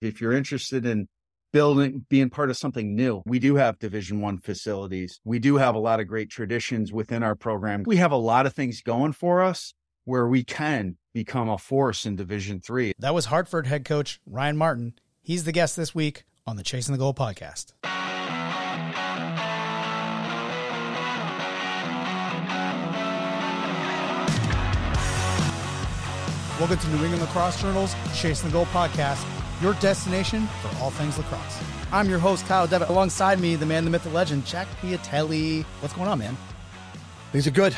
If you're interested in building, being part of something new, we do have Division One facilities. We do have a lot of great traditions within our program. We have a lot of things going for us where we can become a force in Division Three. That was Hartford head coach Ryan Martin. He's the guest this week on the Chasing the Goal podcast. Welcome to New England Lacrosse Journal's Chasing the Goal podcast, your destination for all things lacrosse. I'm your host, Kyle Devitt. Alongside me, the man, the myth, the legend, Jack Piatelli. What's going on, man? Things are good.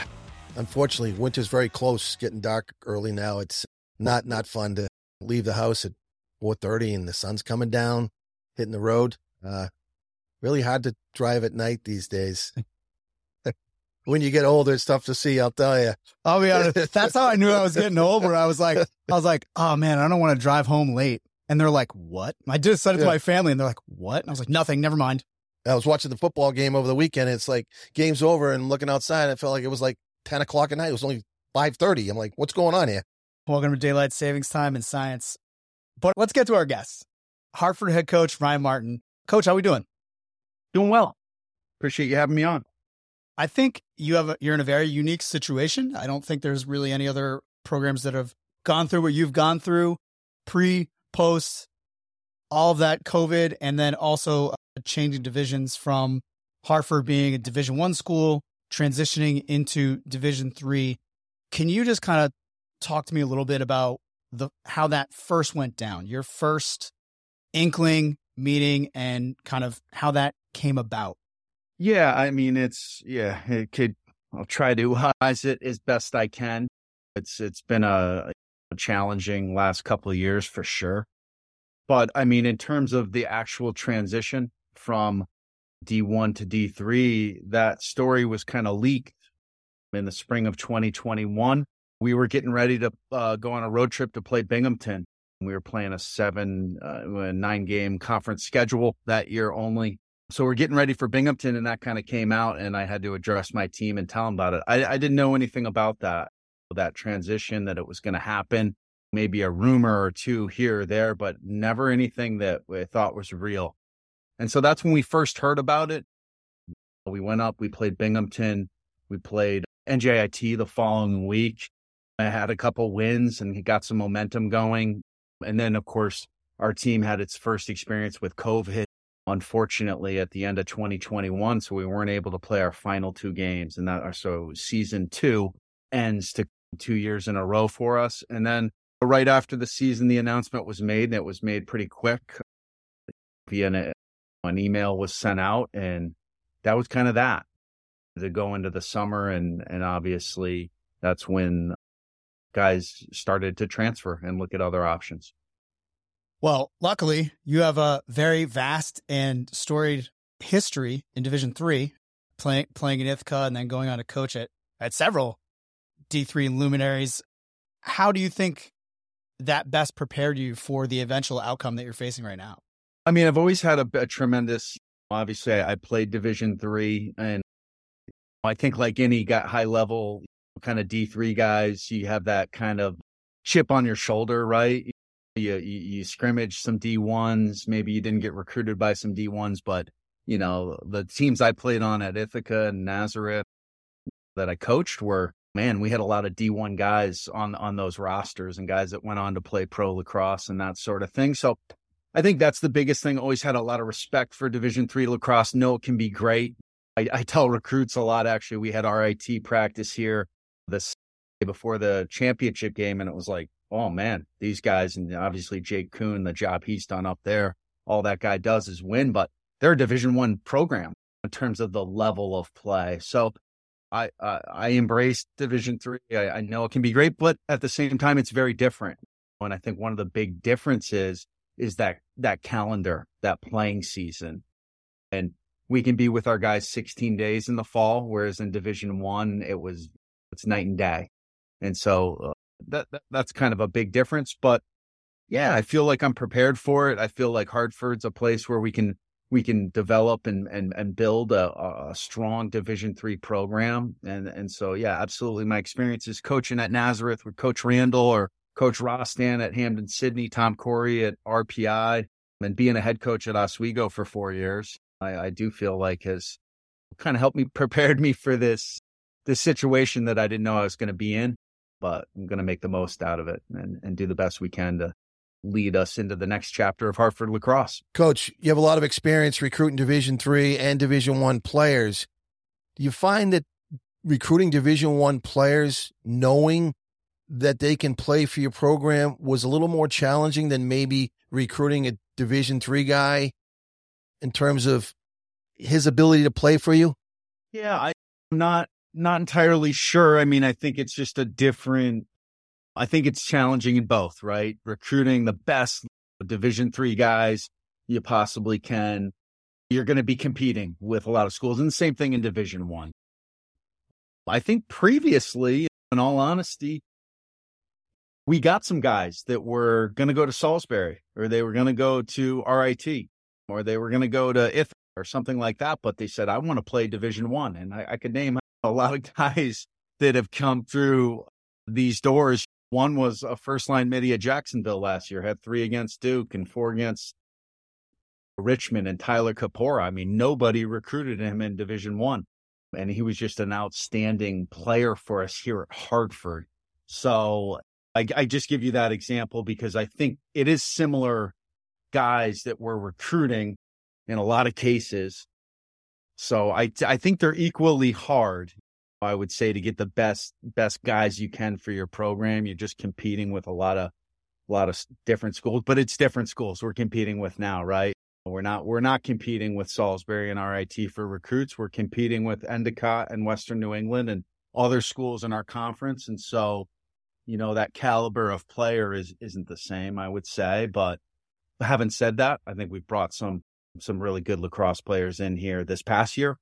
Unfortunately, winter's very close, getting dark early now. It's not not fun to leave the house at 4.30 and the sun's coming down, hitting the road. Uh, really hard to drive at night these days. when you get older, it's tough to see. I'll tell you. I'll be honest. That's how I knew I was getting older. I was like, I was like, oh man, I don't want to drive home late. And they're like, what? I just said it to my family, and they're like, what? And I was like, nothing. Never mind. I was watching the football game over the weekend. It's like game's over and looking outside. I felt like it was like 10 o'clock at night. It was only 5.30. I'm like, what's going on here? Welcome to daylight savings time and science. But let's get to our guests. Hartford head coach Ryan Martin. Coach, how we doing? Doing well. Appreciate you having me on. I think you have a, you're in a very unique situation. I don't think there's really any other programs that have gone through what you've gone through, pre, post, all of that COVID, and then also uh, changing divisions from Hartford being a Division One school transitioning into Division Three. Can you just kind of talk to me a little bit about the how that first went down? Your first inkling meeting and kind of how that came about. Yeah, I mean it's yeah, it could I'll try to eyes it as best I can. It's it's been a challenging last couple of years for sure. But I mean in terms of the actual transition from D1 to D3, that story was kind of leaked in the spring of 2021. We were getting ready to uh, go on a road trip to play Binghamton. We were playing a seven, uh, nine game conference schedule that year only. So we're getting ready for Binghamton, and that kind of came out, and I had to address my team and tell them about it. I, I didn't know anything about that, that transition, that it was going to happen. Maybe a rumor or two here or there, but never anything that I thought was real. And so that's when we first heard about it. We went up, we played Binghamton, we played NJIT the following week. I had a couple wins and got some momentum going. And then, of course, our team had its first experience with COVID unfortunately at the end of 2021 so we weren't able to play our final two games and that are so season 2 ends to 2 years in a row for us and then uh, right after the season the announcement was made and it was made pretty quick via an, an email was sent out and that was kind of that. To go into the summer and and obviously that's when guys started to transfer and look at other options. Well, luckily, you have a very vast and storied history in Division Three, playing playing in Ithaca and then going on to coach at at several D three luminaries. How do you think that best prepared you for the eventual outcome that you're facing right now? I mean, I've always had a, a tremendous. Obviously, I played Division three, and I think like any got high level kind of D three guys, you have that kind of chip on your shoulder, right? You, you you scrimmage some D ones. Maybe you didn't get recruited by some D ones, but you know the teams I played on at Ithaca and Nazareth that I coached were man, we had a lot of D1 guys on on those rosters and guys that went on to play pro lacrosse and that sort of thing. So I think that's the biggest thing. Always had a lot of respect for Division three lacrosse. Know it can be great. I, I tell recruits a lot. Actually, we had RIT practice here this day before the championship game, and it was like, oh man, these guys, and obviously Jake Coon, the job he's done up there, all that guy does is win. But they're a Division one program in terms of the level of play. So I uh, I embrace Division three. I, I know it can be great, but at the same time, it's very different. And I think one of the big differences is that that calendar, that playing season, and we can be with our guys 16 days in the fall, whereas in Division one, it was it's night and day, and so uh, that, that that's kind of a big difference. But yeah, I feel like I'm prepared for it. I feel like Hartford's a place where we can we can develop and and and build a, a strong Division three program. And and so yeah, absolutely. My experience experiences coaching at Nazareth with Coach Randall or Coach Rostan at Hampden-Sydney, Tom Corey at RPI, and being a head coach at Oswego for four years, I, I do feel like has kind of helped me, prepared me for this this situation that I didn't know I was going to be in. But I'm going to make the most out of it and, and do the best we can to lead us into the next chapter of Hartford lacrosse. Coach, you have a lot of experience recruiting Division three and Division one players. Do you find that recruiting Division one players, knowing that they can play for your program, was a little more challenging than maybe recruiting a Division three guy in terms of his ability to play for you? Yeah, I'm not not entirely sure. I mean, I think it's just a different I think it's challenging in both, right? Recruiting the best Division 3 guys you possibly can. You're going to be competing with a lot of schools and the same thing in Division 1. I think previously, in all honesty, we got some guys that were going to go to Salisbury or they were going to go to RIT or they were going to go to IF or something like that. But they said, I want to play Division One. And I, I could name a lot of guys that have come through these doors. One was a first line midi at Jacksonville last year, had three against Duke and four against Richmond and Tyler Kapora. I mean, nobody recruited him in Division One. And he was just an outstanding player for us here at Hartford. So I, I just give you that example because I think it is similar guys that we're recruiting in a lot of cases. So I I think they're equally hard. I would say to get the best best guys you can for your program. You're just competing with a lot of a lot of different schools, but it's different schools we're competing with now, right? We're not we're not competing with Salisbury and RIT for recruits. We're competing with Endicott and Western New England and other schools in our conference. And so, you know, that caliber of player is isn't the same, I would say. But having said that, I think we've brought some some really good lacrosse players in here this past year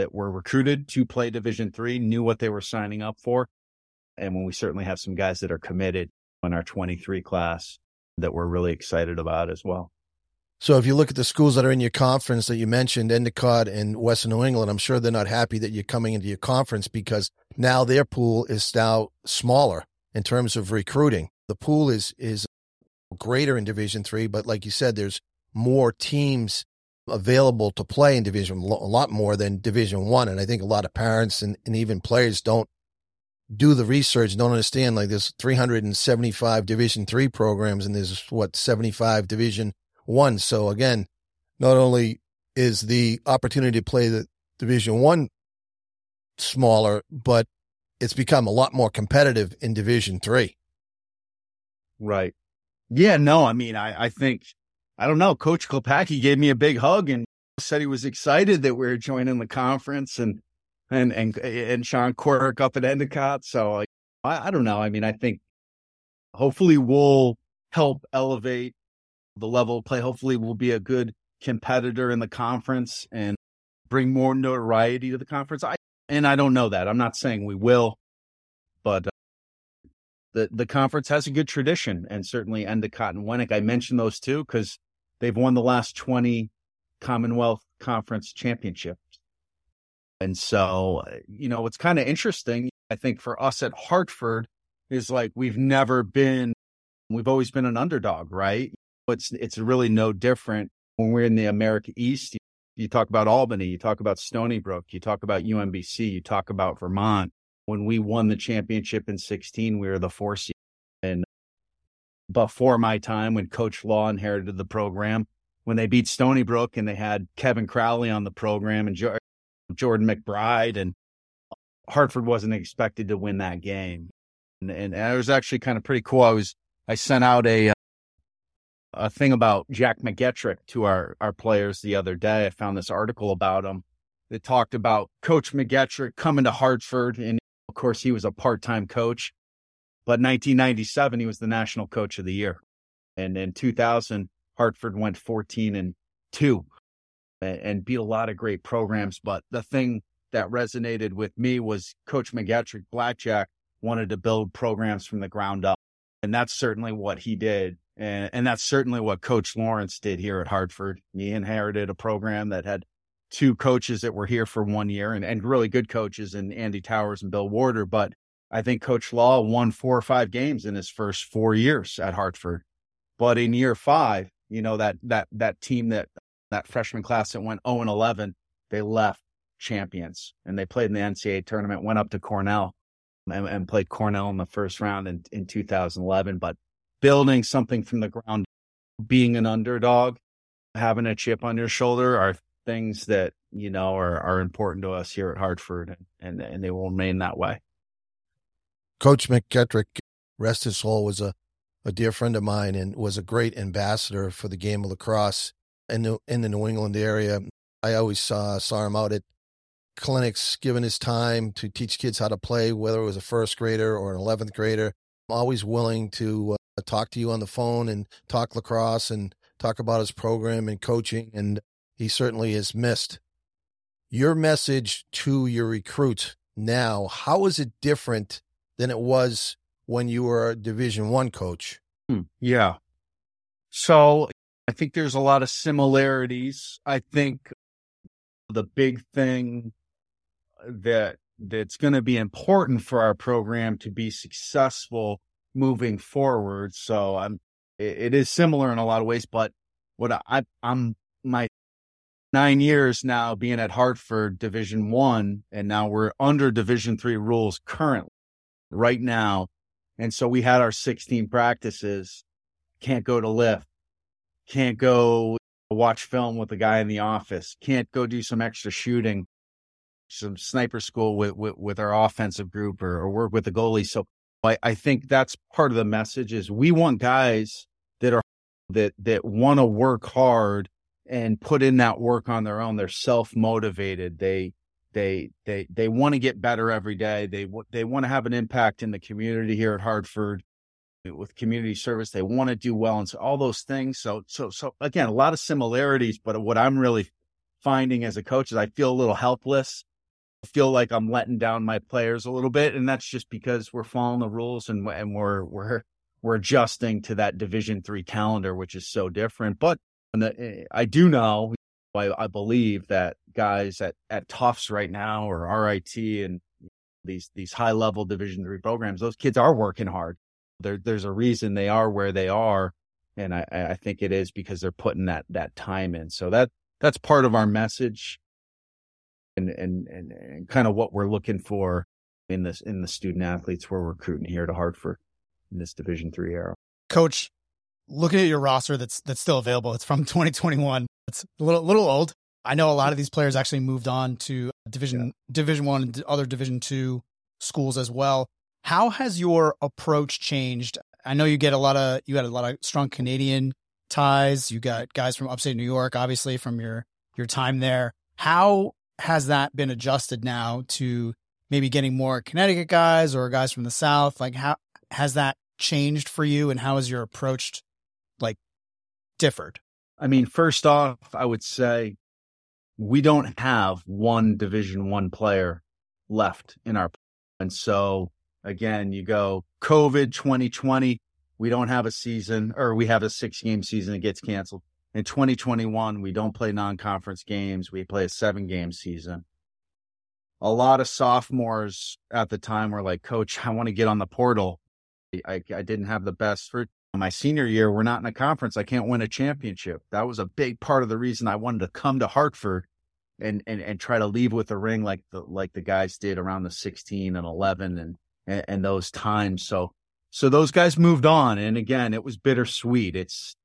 that were recruited to play Division three, knew what they were signing up for. And when we certainly have some guys that are committed in our 23 class that we're really excited about as well. So if you look at the schools that are in your conference that you mentioned, Endicott and Western New England, I'm sure they're not happy that you're coming into your conference because now their pool is now smaller in terms of recruiting. The pool is is greater in Division three, but like you said, there's more teams available to play in division a lot more than division one and i think a lot of parents and, and even players don't do the research don't understand like there's 375 division three programs and there's what 75 division one. So again not only is the opportunity to play the division one smaller but it's become a lot more competitive in division three. Right. Yeah no i mean i i think I don't know. Coach Klepacki gave me a big hug and said he was excited that we are joining the conference and and and and Sean Quirk up at Endicott. So I, I don't know. I mean, I think hopefully we'll help elevate the level of play. Hopefully we'll be a good competitor in the conference and bring more notoriety to the conference. I and I don't know that. I'm not saying we will, but uh, the the conference has a good tradition, and certainly Endicott and Wenick. I mentioned those two because They've won the last 20 Commonwealth Conference championships. And so, you know, what's kind of interesting, I think, for us at Hartford is like we've never been, we've always been an underdog, right? It's, it's really no different when we're in the America East. You talk about Albany, you talk about Stony Brook, you talk about UMBC, you talk about Vermont. When we won the championship in 16, we were the four seed. Before my time when Coach Law inherited the program. When they beat Stony Brook and they had Kevin Crowley on the program and jo- Jordan McBride, and Hartford wasn't expected to win that game. And, and, it was actually kind of pretty cool. I was I sent out a uh, a thing about Jack McGetrick to our our players the other day. I found this article about him that talked about Coach McGetrick coming to Hartford, and of course he was a part time coach but 1997, he was the national coach of the year. And in 2000, Hartford went 14 and two and beat a lot of great programs. But the thing that resonated with me was Coach McGetrick Blackjack wanted to build programs from the ground up. And that's certainly what he did. And, and that's certainly what Coach Lawrence did here at Hartford. He inherited a program that had two coaches that were here for one year and, and really good coaches in Andy Towers and Bill Warder. But I think Coach Law won four or five games in his first four years at Hartford. But in year five, you know, that that that team that that freshman class that went 0 and 11, they left champions and they played in the NCAA tournament, went up to Cornell and, and played Cornell in the first round in, in 2011. But building something from the ground, being an underdog, having a chip on your shoulder are things that, you know, are, are important to us here at Hartford and, and, and they will remain that way. Coach McGetrick, rest his soul, was a, a dear friend of mine and was a great ambassador for the game of lacrosse in the, in the New England area. I always saw saw him out at clinics, giving his time to teach kids how to play, whether it was a first grader or an eleventh grader. I'm always willing to uh, talk to you on the phone and talk lacrosse and talk about his program and coaching. And he certainly is missed. Your message to your recruits now, how is it different than it was when you were a Division One coach? Hmm. Yeah. So I think there's a lot of similarities. I think the big thing that that's going to be important for our program to be successful moving forward. So I'm it, it is similar in a lot of ways, but what I I'm my nine years now being at Hartford Division One, and now we're under Division Three rules currently right now. And so we had our 16 practices, can't go to lift, can't go watch film with the guy in the office, can't go do some extra shooting, some sniper school with, with, with our offensive group or, or, work with the goalie. So I, I think that's part of the message is we want guys that are that that want to work hard and put in that work on their own. They're self motivated. They they they they want to get better every day. They they want to have an impact in the community here at Hartford with community service. They want to do well and so all those things. So so so again, a lot of similarities. But what I'm really finding as a coach is I feel a little helpless. I feel like I'm letting down my players a little bit, and that's just because we're following the rules and and we're we're we're adjusting to that Division three calendar, which is so different. But eh, I do know, I, I believe that guys at at Tufts right now or RIT and these these high level Division three programs, those kids are working hard. There, there's a reason they are where they are, and I, I think it is because they're putting that that time in. So that that's part of our message, and and and, and kind of what we're looking for in this in the student athletes we're recruiting here to Hartford in this Division three era. Coach, looking at your roster that's that's still available, it's from 2021. It's a little little old. I know a lot of these players actually moved on to Division yeah. Division One and other Division Two schools as well. How has your approach changed? I know you get a lot of you had a lot of strong Canadian ties. You got guys from upstate New York, obviously from your your time there. How has that been adjusted now to maybe getting more Connecticut guys or guys from the South? Like how has that changed for you and how has your approach like differed? I mean, first off, I would say we don't have one division one player left in our and so again, you go COVID 2020, we don't have a season or we have a six game season that gets canceled. In 2021, we don't play non conference games. We play a seven game season. A lot of sophomores at the time were like, Coach, I want to get on the portal. I, I didn't have the best for my senior year. We're not in a conference. I can't win a championship. That was a big part of the reason I wanted to come to Hartford and, and, and try to leave with a ring like the, like the guys did around the 16 and 11 and and, and those times. So, so those guys moved on. And again, it was bittersweet. It's,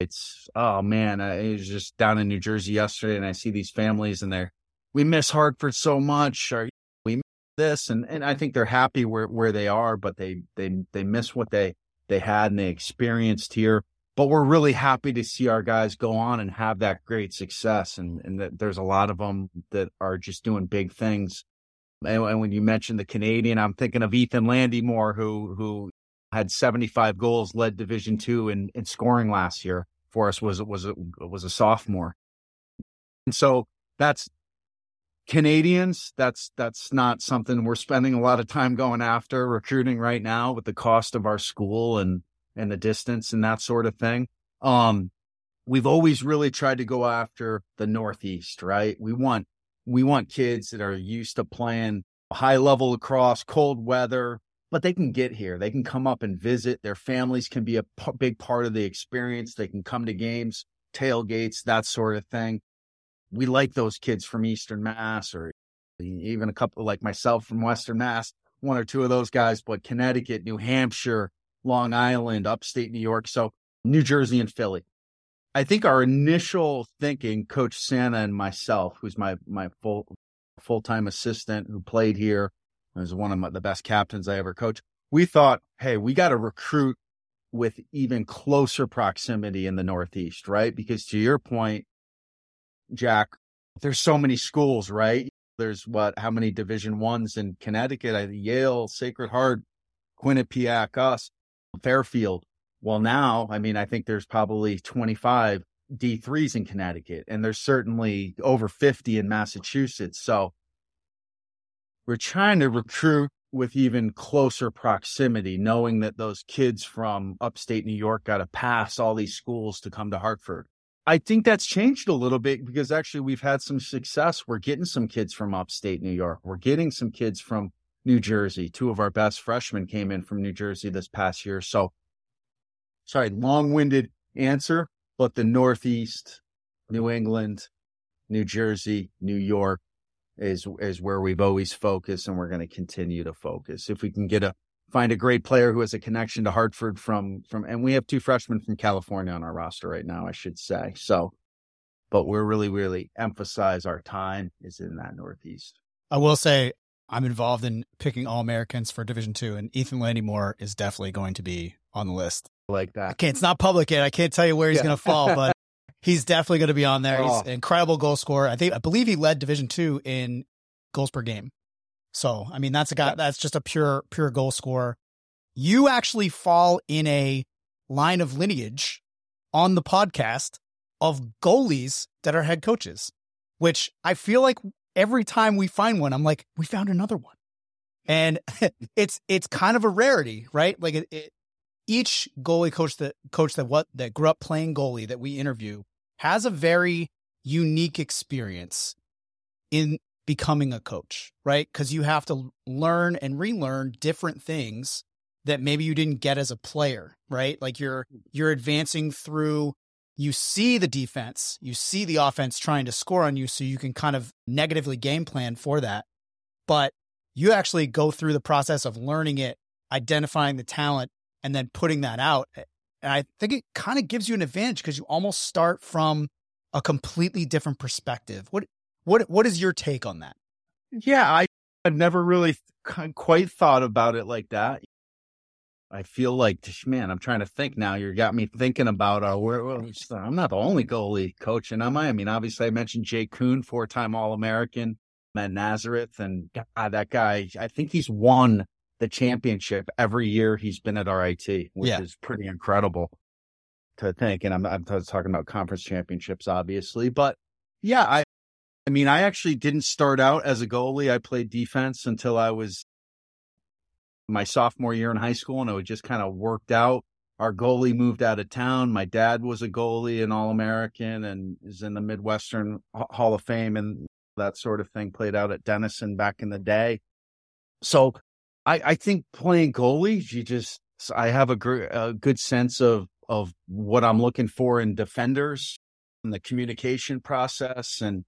it's, oh man, I was just down in New Jersey yesterday and I see these families and they're, we miss Hartford so much. We miss this. And, and I think they're happy where, where they are, but they, they, they miss what they, they had and they experienced here. But we're really happy to see our guys go on and have that great success. And, and that there's a lot of them that are just doing big things and, when you mentioned the Canadian, I'm thinking of Ethan Landymore, who who had 75 goals, led Division two in, in scoring last year for us. was was a, was a sophomore, and so that's Canadians. That's that's not something we're spending a lot of time going after recruiting right now with the cost of our school and and the distance and that sort of thing. Um, we've always really tried to go after the Northeast, right? We want we want kids that are used to playing high level lacrosse, cold weather, but they can get here. They can come up and visit. Their families can be a p- big part of the experience. They can come to games, tailgates, that sort of thing. We like those kids from Eastern Mass or even a couple like myself from Western Mass, one or two of those guys, but Connecticut, New Hampshire, Long Island, upstate New York. So New Jersey and Philly. I think our initial thinking, Coach Santa and myself, who's my my full full time assistant who played here, was one of my, the best captains I ever coached. We thought, hey, we got to recruit with even closer proximity in the Northeast, right? Because to your point, Jack, there's so many schools, right? There's what, how many Division Ones in Connecticut? Uh, Yale, Sacred Heart, Quinnipiac, us, Fairfield. Well, now, I mean, I think there's probably 25 D3s in Connecticut, and there's certainly over 50 in Massachusetts. So we're trying to recruit with even closer proximity, knowing that those kids from upstate New York got to pass all these schools to come to Hartford. I think that's changed a little bit because actually we've had some success. We're getting some kids from upstate New York. We're getting some kids from New Jersey. Two of our best freshmen came in from New Jersey this past year. So sorry, long winded answer, but the Northeast, New England, New Jersey, New York is, is where we've always focused and we're going to continue to focus. If we can get a, find a great player who has a connection to Hartford from, from, and we have two freshmen from California on our roster right now, I should say. So, but we're really, really emphasize our time is in that Northeast. I will say I'm involved in picking all Americans for Division Two, and Ethan Landymore is definitely going to be on the list like that. I can't, it's not public yet. I can't tell you where he's yeah. going to fall, but he's definitely going to be on there. Oh. He's an incredible goal scorer. I think, I believe he led Division two in goals per game. So, I mean, that's a guy, that's just a pure, pure goal scorer. You actually fall in a line of lineage on the podcast of goalies that are head coaches, which I feel like every time we find one, I'm like, we found another one. And it's, it's kind of a rarity, right? Like it, it each goalie coach that coach that what that grew up playing goalie that we interview has a very unique experience in becoming a coach, right? Because you have to learn and relearn different things that maybe you didn't get as a player, right? Like you're hmm. you're advancing through you see the defense, you see the offense trying to score on you so you can kind of negatively game plan for that. But you actually go through the process of learning it, identifying the talent and then putting that out. And I think it kind of gives you an advantage because you almost start from a completely different perspective. What what what is your take on that? Yeah, I I've never really quite thought about it like that. I feel like, man, I'm trying to think now. You got me thinking about, uh, where, well, I'm not the only goalie coaching, am I? I mean, obviously, I mentioned Jay Coon, four time All American at Nazareth. And God, that guy, I think he's won the championship every year he's been at RIT, which yeah. is pretty incredible to think. And I'm, I'm talking about conference championships, obviously, but yeah, I, I mean, I actually didn't start out as a goalie. I played defense until I was my sophomore year in high school and it just kind of worked out. Our goalie moved out of town. My dad was a goalie, an All American, and is in the Midwestern Hall of Fame and that sort of thing. Played out at Denison back in the day. So I, I think playing goalie, you just, I have a, gr- a good sense of, of what I'm looking for in defenders and the communication process. And,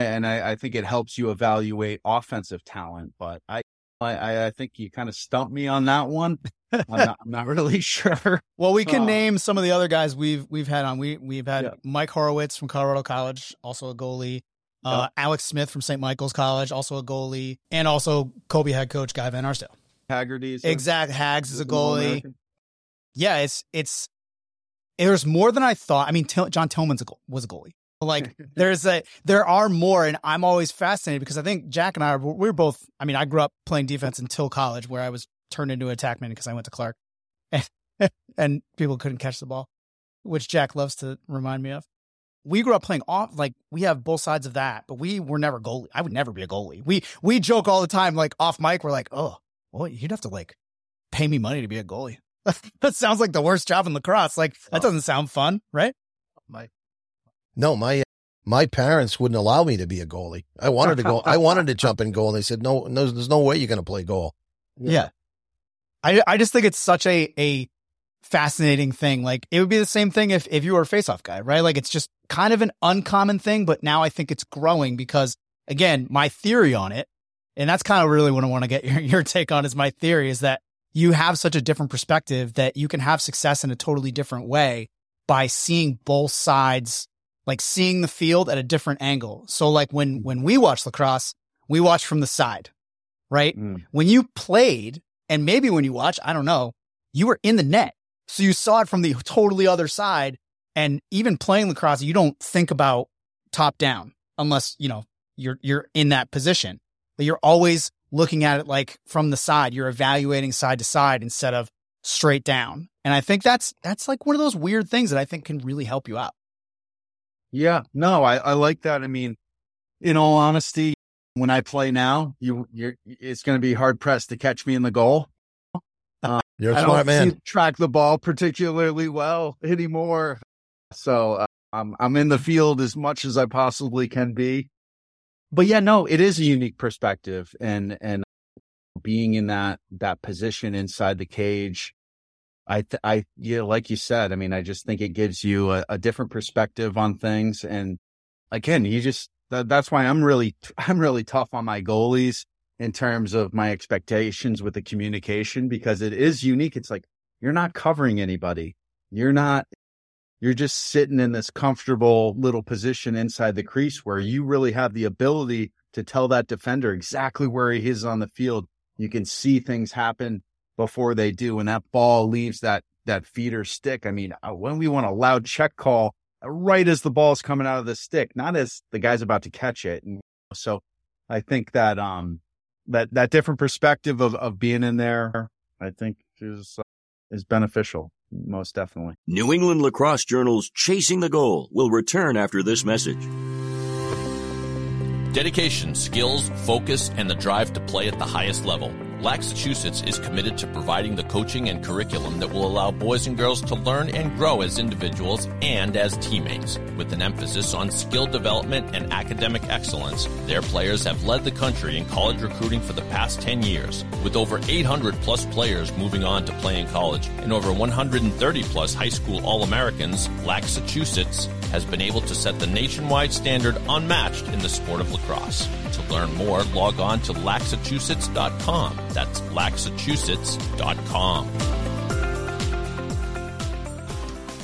and I, I think it helps you evaluate offensive talent, but I, I, I think you kind of stumped me on that one. I'm, not, I'm not, really sure. Well, we can uh, name some of the other guys we've we've had on. We we've had yeah. Mike Horowitz from Colorado College, also a goalie. Uh. Alex Smith from St. Michael's College, also a goalie, and also Colby head coach Guy Van Arsdale. Haggerty, exact. Hags is a goalie. Yeah, it's it's there's more than I thought. I mean, Til- John Tillman's a was a goalie. Like there's a there are more, and I'm always fascinated because I think Jack and I we're both. I mean, I grew up playing defense until college, where I was turned into an attackman because I went to Clark, and, and people couldn't catch the ball, which Jack loves to remind me of we grew up playing off like we have both sides of that, but we were never goalie. I would never be a goalie. We we joke all the time, like off mic, we're like, oh, well, you'd have to like pay me money to be a goalie. that sounds like the worst job in lacrosse. Like that doesn't sound fun, right? My no, my my parents wouldn't allow me to be a goalie. I wanted to go. I wanted to jump in goal, and they said, no, no, there's no way you're going to play goal. Yeah. I I just think it's such a a fascinating thing. Like it would be the same thing if if you were a face-off guy, right? Like it's just kind of an uncommon thing, but now I think it's growing because again, my theory on it, and that's kind of really what I want to get your, your take on is my theory is that you have such a different perspective that you can have success in a totally different way by seeing both sides, like seeing the field at a different angle. So like when, when we watch lacrosse, we watch from the side, right? Mm. When you played and maybe when you watch, I don't know, you were in the net. So you saw it from the totally other side. And even playing lacrosse, you don't think about top down unless, you know, you're, you're in that position, but you're always looking at it like from the side. You're evaluating side to side instead of straight down. And I think that's, that's like one of those weird things that I think can really help you out. Yeah, no, I, I like that. I mean, in all honesty, when I play now, you you're it's going to be hard pressed to catch me in the goal. Uh, You're a I smart man. see- track the ball particularly well anymore. So uh, I'm I'm in the field as much as I possibly can be. But yeah, no, it is a unique perspective, and and being in that that position inside the cage, I th- I yeah, like you said, I mean, I just think it gives you a, a different perspective on things, and again, you just that, that's why I'm really I'm really tough on my goalies in terms of my expectations with the communication because it is unique. It's like you're not covering anybody. You're not, you're just sitting in this comfortable little position inside the crease where you really have the ability to tell that defender exactly where he is on the field. You can see things happen before they do. And that ball leaves that, that feeder stick. I mean, uh, when we want a loud check call, uh, right as the ball's coming out of the stick, not as the guy's about to catch it. And so I think that, um, that that different perspective of of being in there, I think is uh, is beneficial, most definitely. New England Lacrosse Journal's Chasing the Goal will return after this message. Dedication, skills, focus, and the drive to play at the highest level. Laxachusetts is committed to providing the coaching and curriculum that will allow boys and girls to learn and grow as individuals and as teammates. With an emphasis on skill development and academic excellence, their players have led the country in college recruiting for the past 10 years. With over 800 plus players moving on to play in college and over 130 plus high school All-Americans, Laxachusetts has been able to set the nationwide standard unmatched in the sport of lacrosse. To learn more, log on to laxachusetts.com. That's laxachusetts.com.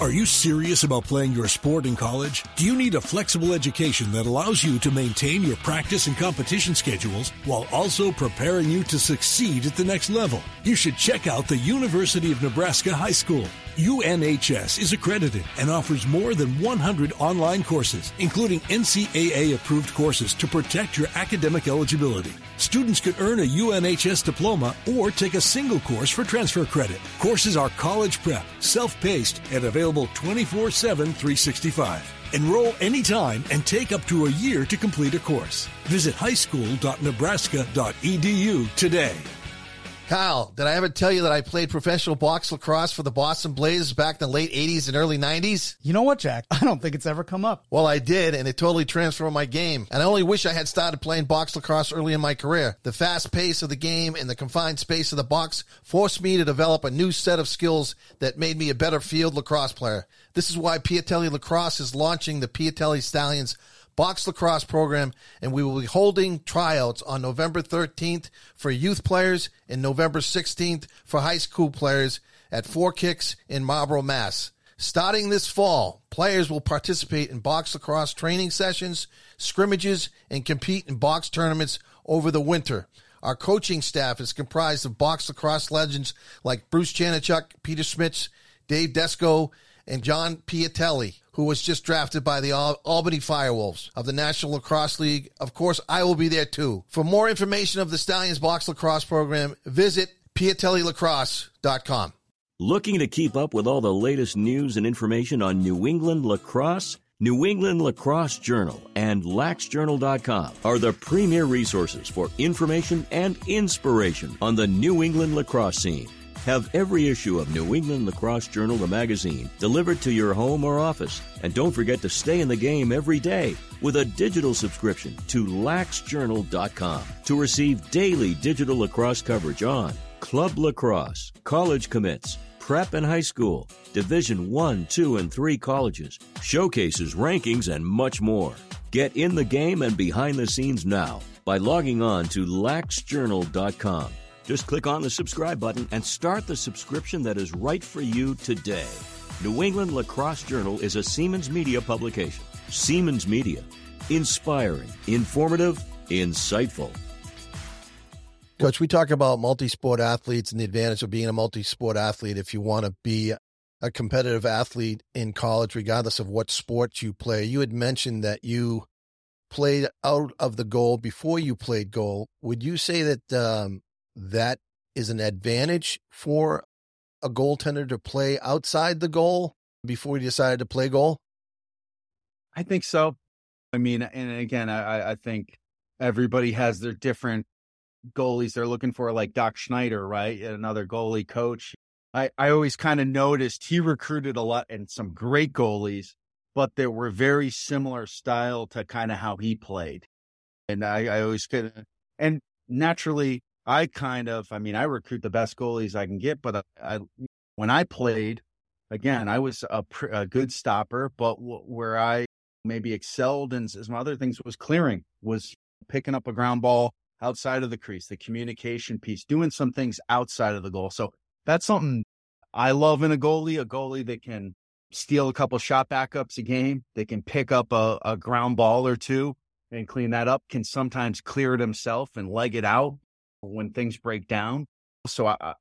Are you serious about playing your sport in college? Do you need a flexible education that allows you to maintain your practice and competition schedules while also preparing you to succeed at the next level? You should check out the University of Nebraska High School. UNHS is accredited and offers more than 100 online courses, including NCAA approved courses to protect your academic eligibility. Students can earn a UNHS diploma or take a single course for transfer credit. Courses are college prep, self paced, and available 24 7 365. Enroll anytime and take up to a year to complete a course. Visit highschool.nebraska.edu today. Kyle, did I ever tell you that I played professional box lacrosse for the Boston Blazers back in the late 80s and early 90s? You know what, Jack? I don't think it's ever come up. Well, I did, and it totally transformed my game. And I only wish I had started playing box lacrosse early in my career. The fast pace of the game and the confined space of the box forced me to develop a new set of skills that made me a better field lacrosse player. This is why Piatelli Lacrosse is launching the Piatelli Stallions box lacrosse program, and we will be holding tryouts on November 13th for youth players and November 16th for high school players at Four Kicks in Marlborough, Mass. Starting this fall, players will participate in box lacrosse training sessions, scrimmages, and compete in box tournaments over the winter. Our coaching staff is comprised of box lacrosse legends like Bruce Janichuk, Peter Schmitz, Dave Desco, and John Piatelli, who was just drafted by the Al- Albany Firewolves of the National Lacrosse League. Of course, I will be there too. For more information of the Stallions Box Lacrosse program, visit piatellilacrosse.com. Looking to keep up with all the latest news and information on New England lacrosse? New England Lacrosse Journal and laxjournal.com are the premier resources for information and inspiration on the New England lacrosse scene. Have every issue of New England Lacrosse Journal, the magazine, delivered to your home or office. And don't forget to stay in the game every day with a digital subscription to laxjournal.com to receive daily digital lacrosse coverage on club lacrosse, college commits, prep and high school, Division 1, 2, and 3 colleges, showcases, rankings, and much more. Get in the game and behind the scenes now by logging on to laxjournal.com. Just click on the subscribe button and start the subscription that is right for you today. New England Lacrosse Journal is a Seamans Media publication. Seamans Media. Inspiring, informative, insightful. Coach, we talk about multi sport athletes and the advantage of being a multi sport athlete if you want to be a competitive athlete in college, regardless of what sport you play. You had mentioned that you played out of the goal before you played goal. Would you say that um, that is an advantage for a goaltender to play outside the goal before he decided to play goal? I think so. I mean, and again, I, I think everybody has their different goalies they're looking for, like Doc Schneider, right? Another goalie coach. I, I always kind of noticed he recruited a lot and some great goalies, but they were very similar style to kind of how he played. And I, I always could, and naturally, I kind of, I mean, I recruit the best goalies I can get, but I, I when I played, again, I was a, a good stopper, but w- where I maybe excelled in some other things was clearing, was picking up a ground ball outside of the crease, the communication piece, doing some things outside of the goal. So that's something I love in a goalie, a goalie that can steal a couple shot backups a game, they can pick up a, a ground ball or two and clean that up, can sometimes clear it himself and leg it out when things break down. So I,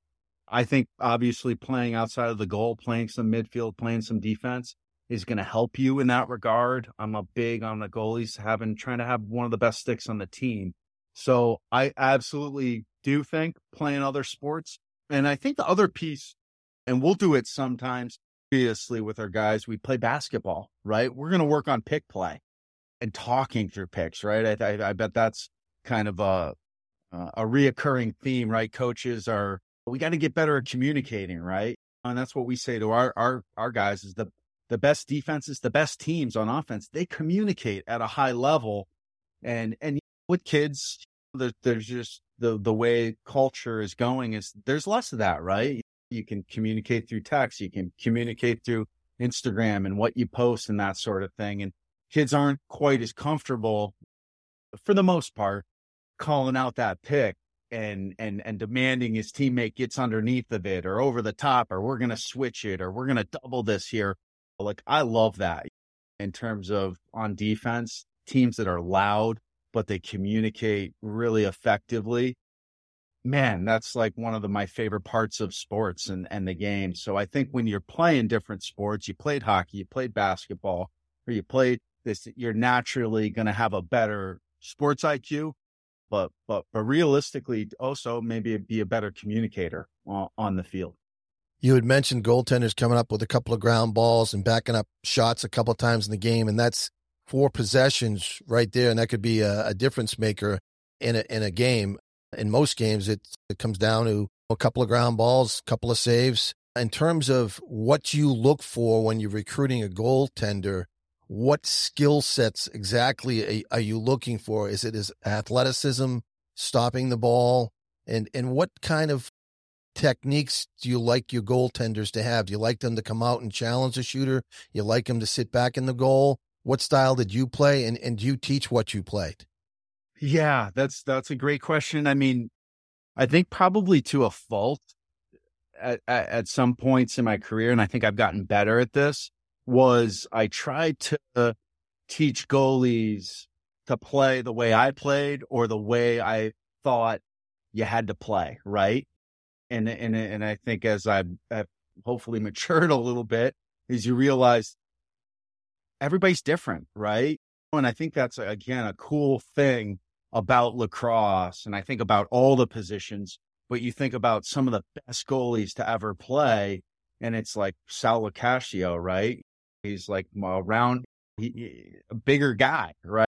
I think obviously playing outside of the goal, playing some midfield, playing some defense is going to help you in that regard. I'm a big on the goalies having trying to have one of the best sticks on the team. So I absolutely do think playing other sports. And I think the other piece, and we'll do it sometimes, obviously with our guys, we play basketball, right? We're going to work on pick play and talking through picks, right? I, I, I bet that's kind of a, uh, a reoccurring theme, right? Coaches are, we got to get better at communicating, right? And that's what we say to our, our, our guys is the, the best defenses, the best teams on offense, they communicate at a high level. And, and with kids, there's just the, the way culture is going is there's less of that, right? You can communicate through text. You can communicate through Instagram and what you post and that sort of thing. And kids aren't quite as comfortable for the most part calling out that pick and and and demanding his teammate gets underneath of it or over the top or we're going to switch it or we're going to double this here. Like i love that in terms of on defense teams that are loud but they communicate really effectively. Man that's like one of the, my favorite parts of sports and and the game. So i think when you're playing different sports you played hockey you played basketball or you played this you're naturally going to have a better sports iq but but but realistically, also maybe be a better communicator on, the field. You had mentioned goaltenders coming up with a couple of ground balls and backing up shots a couple of times in the game, and that's four possessions right there, and that could be a, a difference maker in a in a game. In most games, it it comes down to a couple of ground balls, a couple of saves. In terms of what you look for when you're recruiting a goaltender, what skill sets exactly are, you looking for? Is it is athleticism, stopping the ball, and and what kind of techniques do you like your goaltenders to have? Do you like them to come out and challenge the shooter? You like them to sit back in the goal? What style did you play, and and do you teach what you played? Yeah, that's that's a great question. I mean, I think probably to a fault at, at, at some points in my career, and I think I've gotten better at this was I tried to teach goalies to play the way I played or the way I thought you had to play, right? And and and I think as I've, I've hopefully matured a little bit, is you realize everybody's different, right? And I think that's again a cool thing about lacrosse, and I think about all the positions. But you think about some of the best goalies to ever play, and it's like Sal LoCascio, right? He's like around he, a bigger guy, right?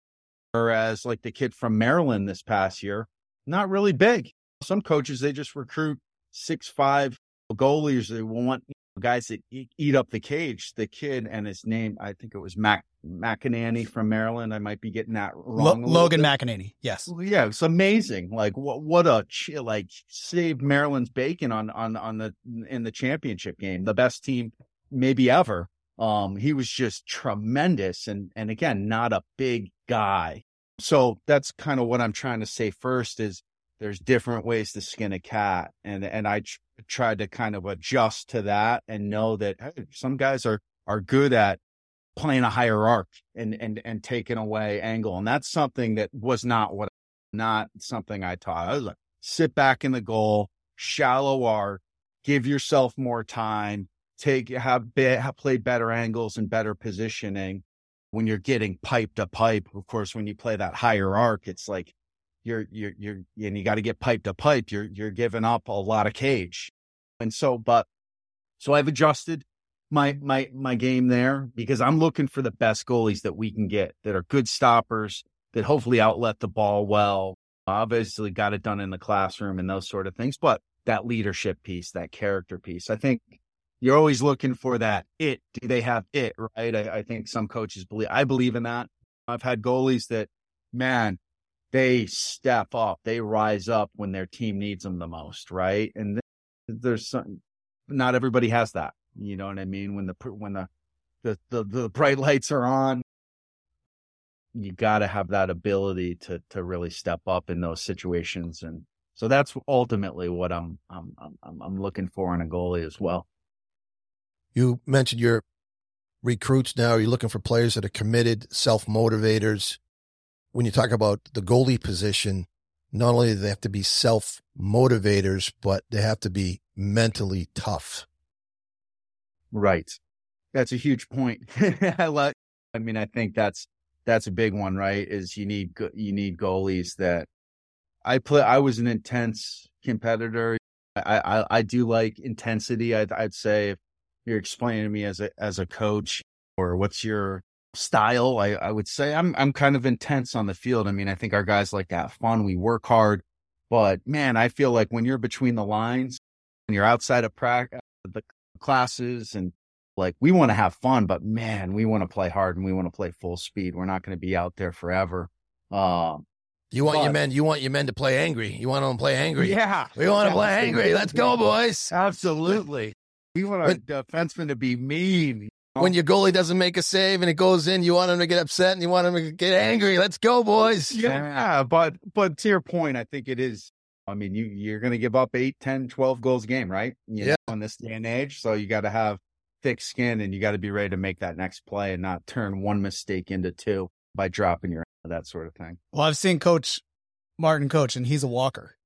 Whereas like the kid from Maryland this past year, not really big. Some coaches they just recruit six five goalies they want guys that eat up the cage. The kid and his name, I think it was Mac McNaney from Maryland. I might be getting that wrong. Logan McNaney. Yes. Yeah, it's amazing. Like what? What a like saved Maryland's bacon on on on the in the championship game. The best team maybe ever. Um, he was just tremendous, and and again, not a big guy. So that's kind of what I'm trying to say. First is there's different ways to skin a cat, and and I tr- tried to kind of adjust to that and know that hey, some guys are are good at playing a higher arc and and and taking away angle, and that's something that was not what not something I taught. I was like, sit back in the goal, shallow arc, give yourself more time, take have, be, have played better angles and better positioning. When you're getting pipe to pipe, of course, when you play that higher arc, it's like you're you're you're and you got to get pipe to pipe. You're you're giving up a lot of cage, and so but so I've adjusted my my my game there because I'm looking for the best goalies that we can get that are good stoppers that hopefully outlet the ball well. Obviously, got it done in the classroom and those sort of things, but that leadership piece, that character piece, I think you're always looking for that it. Do they have it right? I, I think some coaches believe. I believe in that. I've had goalies that, man, they step up, they rise up when their team needs them the most, right? And there's some, not everybody has that. You know what I mean? When the when the the the, the bright lights are on, you got to have that ability to to really step up in those situations, and so that's ultimately what I'm I'm I'm, I'm looking for in a goalie as well. You mentioned your recruits now. Are You're looking for players that are committed, self motivators. When you talk about the goalie position, not only do they have to be self motivators, but they have to be mentally tough. Right. That's a huge point. I like, I mean, I think that's, that's a big one, right? Is you need, you need goalies that I play. I was an intense competitor. I, I, I do like intensity. I'd, I'd say you're explaining to me as a, as a coach or what's your style, I, I would say I'm, I'm kind of intense on the field. I mean, I think our guys like to have fun. We work hard, but man, I feel like when you're between the lines and you're outside of practice, the classes and like we want to have fun, but man, we want to play hard and we want to play full speed. We're not going to be out there forever. Um, you want but, your men. You want your men to play angry. You want them to play angry. Yeah, we want to play angry. Let's go, boys. Absolutely. We want our defenseman to be mean. When your goalie doesn't make a save and it goes in, you want him to get upset and you want him to get angry. Let's go, boys. Yeah, but but to your point, I think it is I mean, you you're going to give up 8, 10, 12 goals a game, right? You yeah. Know, in this day and age, so you got to have thick skin and you got to be ready to make that next play and not turn one mistake into two by dropping your that sort of thing. Well, I've seen Coach Martin coach, and he's a walker,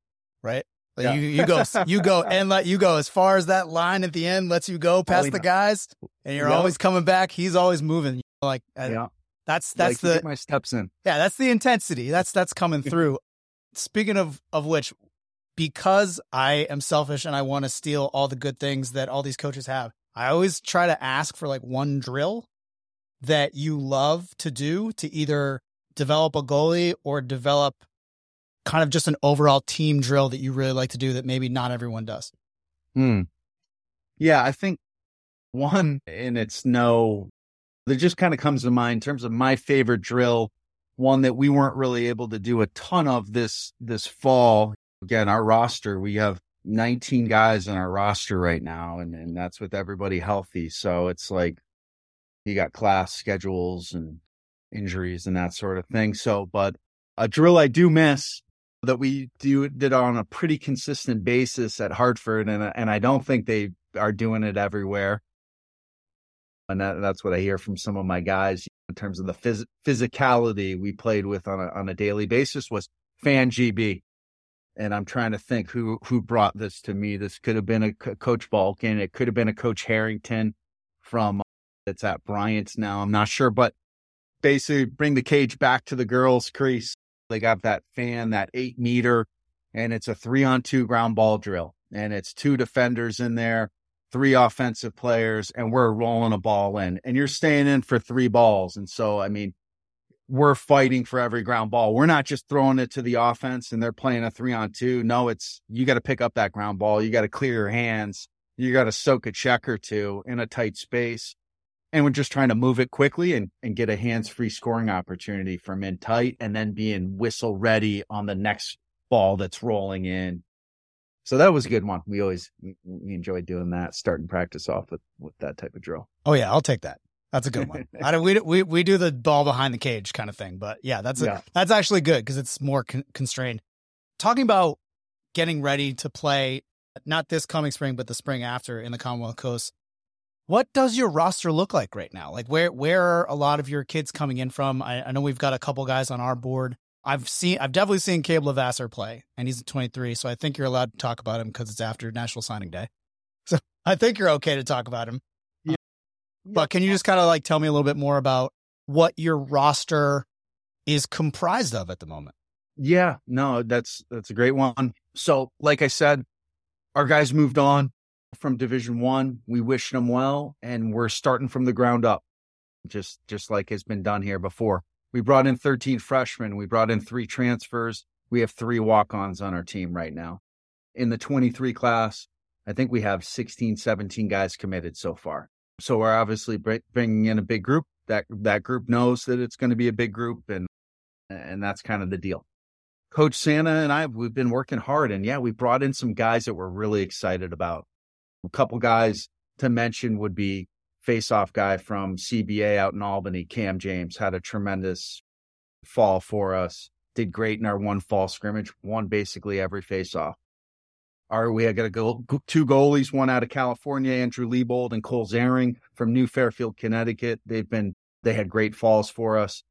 right? Like yeah. you, you go, you go, and let you go as far as that line at the end lets you go oh, past the guys, and you're yeah. always coming back. He's always moving. Like, uh, yeah. that's that's like the my steps in. Yeah, that's the intensity. That's that's coming through. Speaking of of which, because I am selfish and I want to steal all the good things that all these coaches have, I always try to ask for like one drill that you love to do to either develop a goalie or develop kind of just an overall team drill that you really like to do that maybe not everyone does. Hmm. Yeah, I think one, and it's no, that just kind of comes to mind in terms of my favorite drill, one that we weren't really able to do a ton of this this fall again, our roster, we have 19 guys in our roster right now, and, and that's with everybody healthy. So it's like you got class schedules and injuries and that sort of thing. So, but a drill I do miss that we do did on a pretty consistent basis at Hartford, and and I don't think they are doing it everywhere. And that, that's what I hear from some of my guys in terms of the phys- physicality we played with on a on a daily basis was fan GB and I'm trying to think who who brought this to me. This could have been a Coach Balkin. It could have been a Coach Harrington from it's at Bryant's now. I'm not sure, but basically bring the cage back to the girls' crease. They got that fan, that eight meter, and it's a three on two ground ball drill, and it's two defenders in there, three offensive players, and we're rolling a ball in, and you're staying in for three balls. And so, I mean, we're fighting for every ground ball. We're not just throwing it to the offense and they're playing a three on two. No, it's you got to pick up that ground ball. You got to clear your hands you got to soak a check or two in a tight space. And we're just trying to move it quickly and, and get a hands free scoring opportunity from in tight and then being whistle ready on the next ball that's rolling in. So that was a good one. We always we enjoyed doing that, starting practice off with, with that type of drill. Oh yeah, I'll take that. That's a good one. I don't, we, we, we do the ball behind the cage kind of thing, but yeah, that's, a, yeah. that's actually good because it's more con- constrained. Talking about getting ready to play, not this coming spring, but the spring after in the Commonwealth Coast. What does your roster look like right now? Like where, where are a lot of your kids coming in from? I, I know we've got a couple guys on our board. I've seen, I've definitely seen Caleb Lavasser play and he's 23. So I think you're allowed to talk about him because it's after National Signing Day. So I think you're okay to talk about him. Yeah. Um, but can you just kind of like tell me a little bit more about what your roster is comprised of at the moment? Yeah, no, that's that's a great one. So, like I said, our guys moved on from Division One. We wish them well, and we're starting from the ground up, just just like has been done here before. We brought in 13 freshmen. We brought in three transfers. We have three walk-ons on our team right now. In the 23 class, I think we have 16, 17 guys committed so far. So we're obviously bringing in a big group. That that group knows that it's going to be a big group, and and that's kind of the deal. Coach Santa and I we've been working hard, and yeah, we brought in some guys that we're really excited about. A couple guys to mention would be face-off guy from CBA out in Albany, Cam James, had a tremendous fall for us. Did great in our one fall scrimmage, won basically every face-off. Are we got to go two goalies, one out of California, Andrew Liebold and Cole Zaring from New Fairfield, Connecticut. They've been they had great falls for us.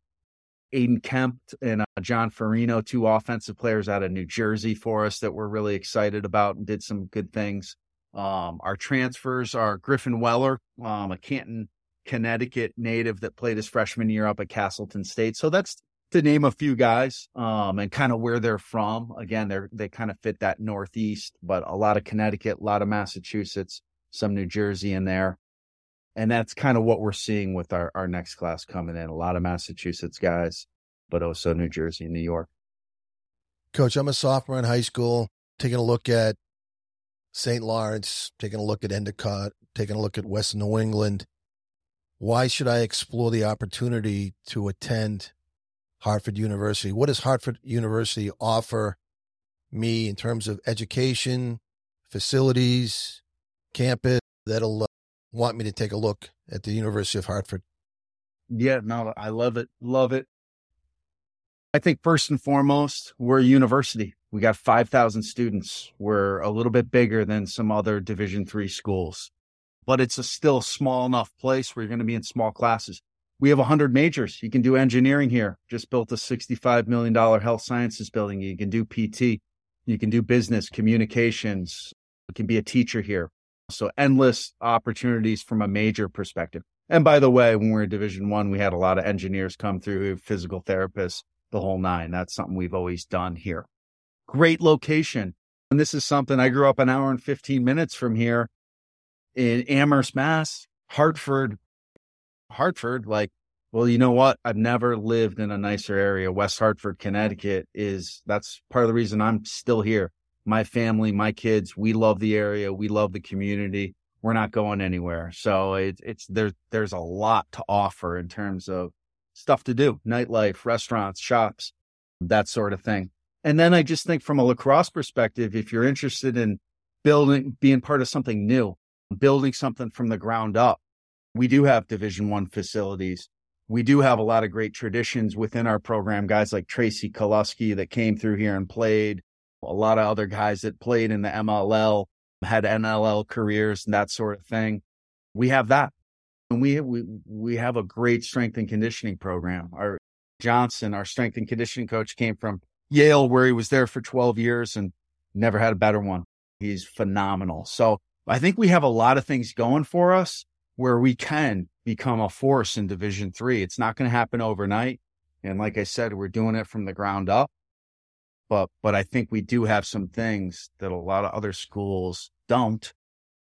Aiden Kemp and uh, John Farino, two offensive players out of New Jersey for us that we're really excited about and did some good things. Um, our transfers are Griffin Weller, um, a Canton, Connecticut native that played his freshman year up at Castleton State. So that's to name a few guys um, and kind of where they're from. Again, they're they kind of fit that Northeast, but a lot of Connecticut, a lot of Massachusetts, some New Jersey in there. And that's kind of what we're seeing with our, our next class coming in. A lot of Massachusetts guys, but also New Jersey and New York. Coach, I'm a sophomore in high school, taking a look at St. Lawrence, taking a look at Endicott, taking a look at West New England. Why should I explore the opportunity to attend Hartford University. What does Hartford University offer me in terms of education, facilities, campus that'll uh, want me to take a look at the University of Hartford? Yeah, no, I love it. Love it. I think first and foremost, we're a university. We got 5,000 students. We're a little bit bigger than some other Division three schools, but it's a still small enough place where you're going to be in small classes we have 100 majors. You can do engineering here. Just built a $65 million health sciences building. You can do PT. You can do business, communications. You can be a teacher here. So endless opportunities from a major perspective. And by the way, when we were Division One, we had a lot of engineers come through, physical therapists, the whole nine. That's something we've always done here. Great location. And this is something I grew up an hour and 15 minutes from here in Amherst, Mass. Hartford, Hartford, like, well, you know what? I've never lived in a nicer area. West Hartford, Connecticut is that's part of the reason I'm still here. My family, my kids, we love the area. We love the community. We're not going anywhere. So it, it's there's there's a lot to offer in terms of stuff to do, nightlife, restaurants, shops, that sort of thing. And then I just think from a lacrosse perspective, if you're interested in building, being part of something new, building something from the ground up, we do have division one facilities. We do have a lot of great traditions within our program. Guys like Tracey Kelusky that came through here and played a lot of other guys that played in the mll had nll careers and that sort of thing. We have that. And we we we have a great strength and conditioning program. Our johnson our strength and conditioning coach came from yale where he was there for 12 years and never had a better one he's phenomenal so i think we have a lot of things going for us where we can become a force in division three. It's not going to happen overnight. And like I said, we're doing it from the ground up. But, but I think we do have some things that a lot of other schools don't.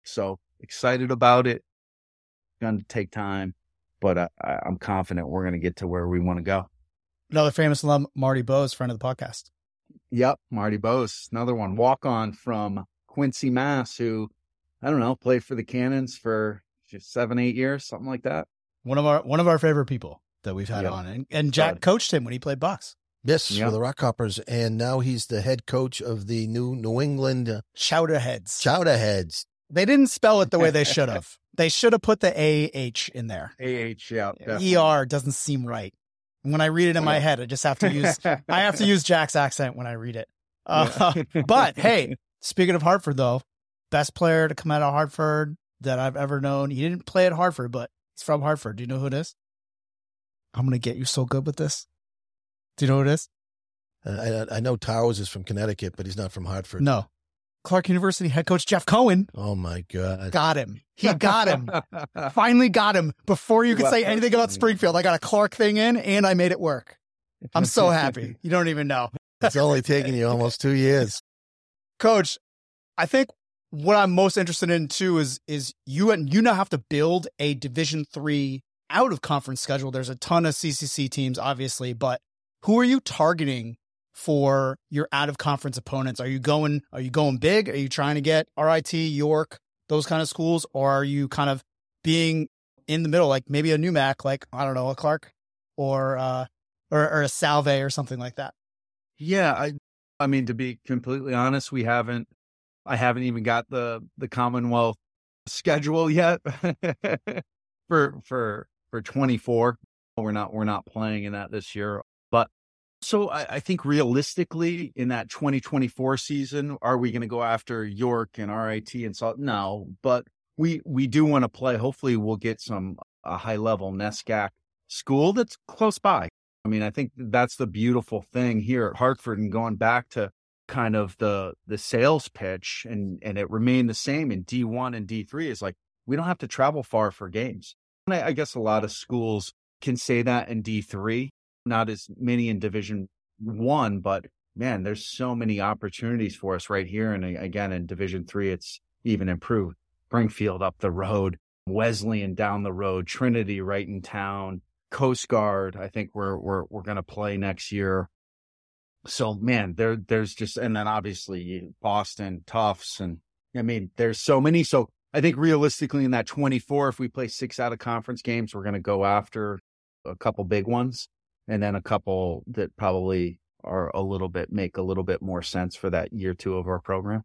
So excited about it. Going to take time, but I, I'm confident we're going to get to where we want to go. Another famous alum, Marty Bose, friend of the podcast. Yep. Marty Bose, another one walk on from Quincy, Mass, who I don't know, played for the Cannons for seven, eight years, something like that. One of our one of our favorite people that we've had Yeah. on, and, and Jack Good. coached him when he played Bucks. Yes, Yeah. for the Rockhoppers, and now he's the head coach of the new New England uh, Chowderheads. Chowderheads. they didn't spell it the way they should have. they should have put the A H in there. AH, yeah. definitely. ER doesn't seem right. When I read it in my head, I just have to use I have to use Jack's accent when I read it. Uh, but hey, speaking of Hartford, though, best player to come out of Hartford that I've ever known. He didn't play at Hartford, but he's from Hartford. Do you know who it is? I'm gonna get you so good with this. Do you know who it is? Uh, I, I know Towers is from Connecticut, but he's not from Hartford. No. Clark University head coach Jeff Cohen Oh my God. got him. He got him. Finally got him before you could say anything about Springfield. I got a Clark thing in and I made it work. I'm so happy. You don't even know. It's only taken you almost two years. coach i think what i'm most interested in too is is you and you now have to build a division three out of conference schedule there's a ton of ccc teams obviously but who are you targeting for your out of conference opponents are you going are you going big are you trying to get rit york those kind of schools or are you kind of being in the middle like maybe a NEWMAC like i don't know a clark or uh or, or a salve or something like that Yeah, I I mean to be completely honest, we haven't I haven't even got the the Commonwealth schedule yet for for for 24. We're not we're not playing in that this year. So I, I think realistically in that 2024 season, are we going to go after York and RIT and Salve? No, but we we do want to play. Hopefully we'll get some a high level NESCAC school that's close by. I mean, I think that's the beautiful thing here at Hartford and going back to kind of the the sales pitch and and it remained the same in D1 and D3 is like we don't have to travel far for games. And I, I guess a lot of schools can say that in D3, not as many in Division 1, but man, there's so many opportunities for us right here and again in Division 3 it's even improved. Springfield up the road, Wesleyan down the road, Trinity right in town, Coast Guard. I think we're we're we're going to play next year. So man, there there's just and then obviously Boston Tufts and I mean there's so many. So I think realistically in that 24, if we play six out of conference games, we're going to go after a couple big ones and then a couple that probably are a little bit make a little bit more sense for that year two of our program.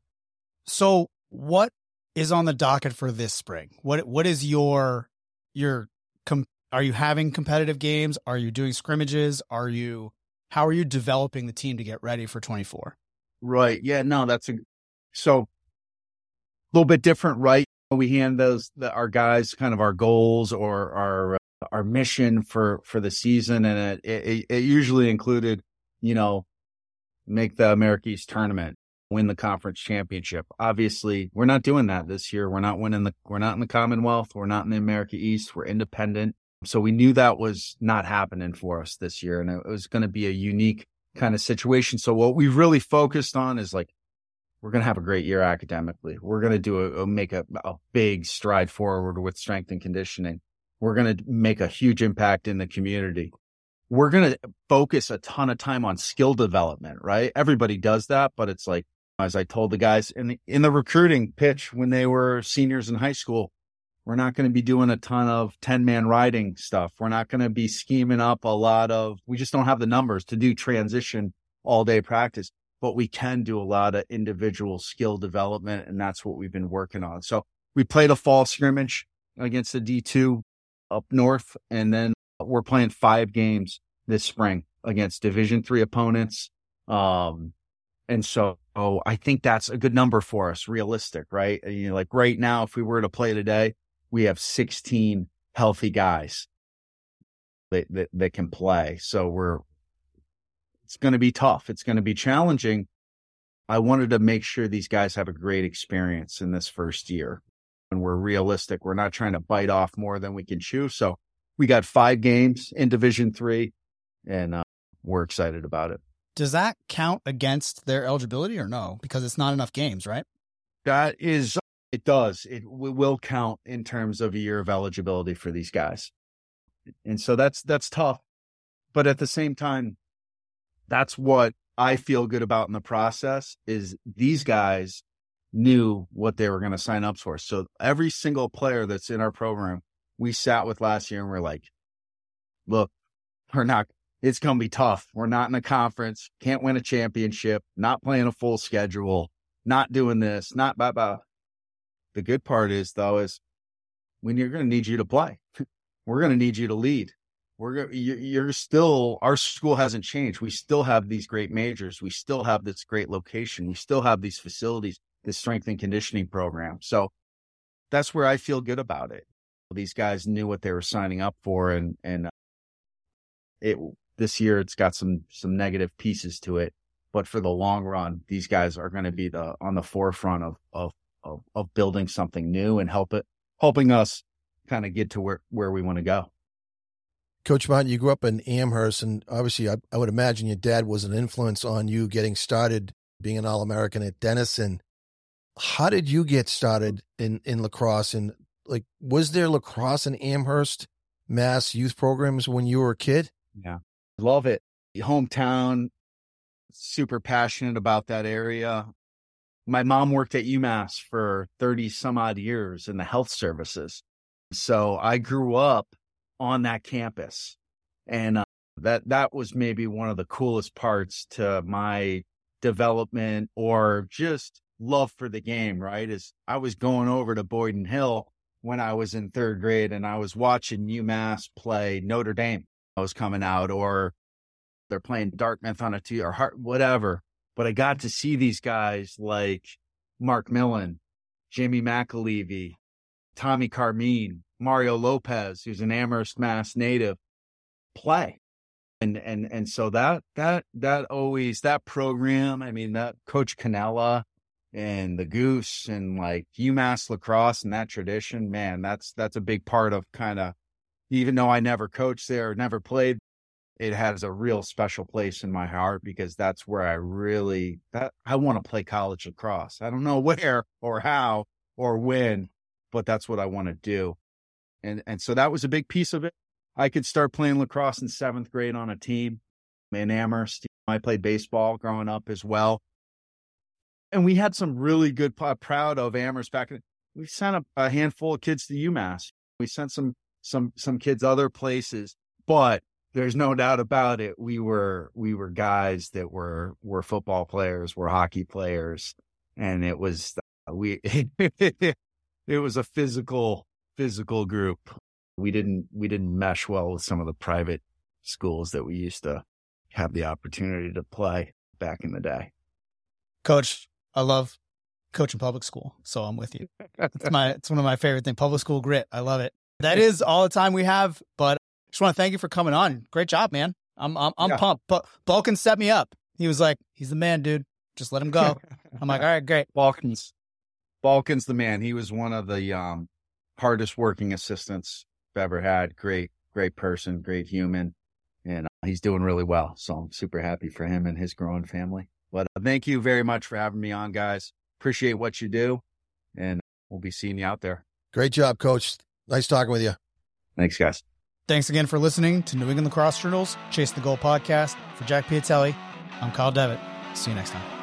So what is on the docket for this spring? What what is your your com- are you having competitive games? Are you doing scrimmages? Are you how are you developing the team to get ready for 24? Right. Yeah. No, that's a so a little bit different, right? We hand those the, our guys kind of our goals or our uh, our mission for for the season, and it, it it usually included, you know, make the America East tournament, win the conference championship. Obviously, we're not doing that this year. We're not winning the we're not in the Commonwealth. We're not in the America East. We're independent. So we knew that was not happening for us this year, and it was going to be a unique kind of situation. So what we really focused on is like we're going to have a great year academically. We're going to do a, a make a, a big stride forward with strength and conditioning. We're going to make a huge impact in the community. We're going to focus a ton of time on skill development, right? Everybody does that, but it's like as I told the guys in the, in the recruiting pitch when they were seniors in high school, we're not going to be doing a ton of 10 man riding stuff. We're not going to be scheming up a lot of, we just don't have the numbers to do transition all day practice, but we can do a lot of individual skill development. And that's what we've been working on. So we played a fall scrimmage against the D2 up north. And then we're playing five games this spring against division three opponents. Um, and so oh, I think that's a good number for us, realistic, right? You know, like right now, if we were to play today, we have 16 healthy guys that, that, that can play. So we're, it's going to be tough. It's going to be challenging. I wanted to make sure these guys have a great experience in this first year. And we're realistic. We're not trying to bite off more than we can chew. So we got five games in Division Three, and uh, we're excited about it. Does that count against their eligibility or no? Because it's not enough games, right? That is, it does. It will count in terms of a year of eligibility for these guys, and so that's that's tough. But at the same time, that's what I feel good about in the process. Is these guys knew what they were going to sign up for. So every single player that's in our program, we sat with last year and we're like, look, we're not, it's going to be tough. We're not in a conference, can't win a championship, not playing a full schedule, not doing this, not blah, blah. The good part is though, is when you're going to need you to play, we're going to need you to lead. We're going you're still, our school hasn't changed. We still have these great majors. We still have this great location. We still have these facilities, this strength and conditioning program. So that's where I feel good about it. These guys knew what they were signing up for and, and uh, it, this year it's got some, some negative pieces to it, but for the long run, these guys are going to be the, on the forefront of, of, of, of building something new and help it, helping us kind of get to where, where we want to go. Coach Martin, you grew up in Amherst, and obviously, I, I, would imagine your dad was an influence on you getting started being an All American at Denison. How did you get started in, in lacrosse? And like, was there lacrosse in Amherst, Mass youth programs when you were a kid? Yeah, love it. Hometown, super passionate about that area. My mom worked at UMass for 30 some odd years in the health services. So I grew up on that campus. And uh, that that was maybe one of the coolest parts to my development or just love for the game, right? Is I was going over to Boyden Hill when I was in third grade and I was watching UMass play Notre Dame. I was coming out or they're playing Dartmouth on a T or Hart, whatever. But I got to see these guys like Mark Millon, Jamie McAlevey, Tommy Carmean, Mario Lopez, who's an Amherst, Mass native, play. And and and so that that that always that program, I mean that Coach Cannella and the Goose and like UMass lacrosse and that tradition, man, that's that's a big part of kind of even though I never coached there, never played, it has a real special place in my heart because that's where I really that I want to play college lacrosse. I don't know where or how or when, but that's what I want to do. And, and so that was a big piece of it. I could start playing lacrosse in seventh grade on a team in Amherst. I played baseball growing up as well. And we had some really good, proud of Amherst back. In, we sent a, a handful of kids to UMass. We sent some, some, some kids other places, but there's no doubt about it. We were, we were guys that were, were football players, were hockey players. And it was, uh, we, it was a physical, physical group. We didn't we didn't mesh well with some of the private schools that we used to have the opportunity to play back in the day. Coach, I love coaching public school, so I'm with you. It's my it's one of my favorite things. Public school grit. I love it. That is all the time we have, but I just want to thank you for coming on. Great job, man. I'm I'm, I'm yeah. pumped. But Balkan set me up. He was like, "He's the man, dude. Just let him go." I'm like, "All right, great." Balkans, Balkans, the man. He was one of the um, hardest working assistants I've ever had. Great, great person, great human, and uh, he's doing really well. So I'm super happy for him and his growing family. But uh, thank you very much for having me on, guys. Appreciate what you do, and we'll be seeing you out there. Great job, Coach. Nice talking with you. Thanks, guys. Thanks again for listening to New England Lacrosse Journal's Chase the Goal podcast. For Jack Piatelli, I'm Kyle Devitt. See you next time.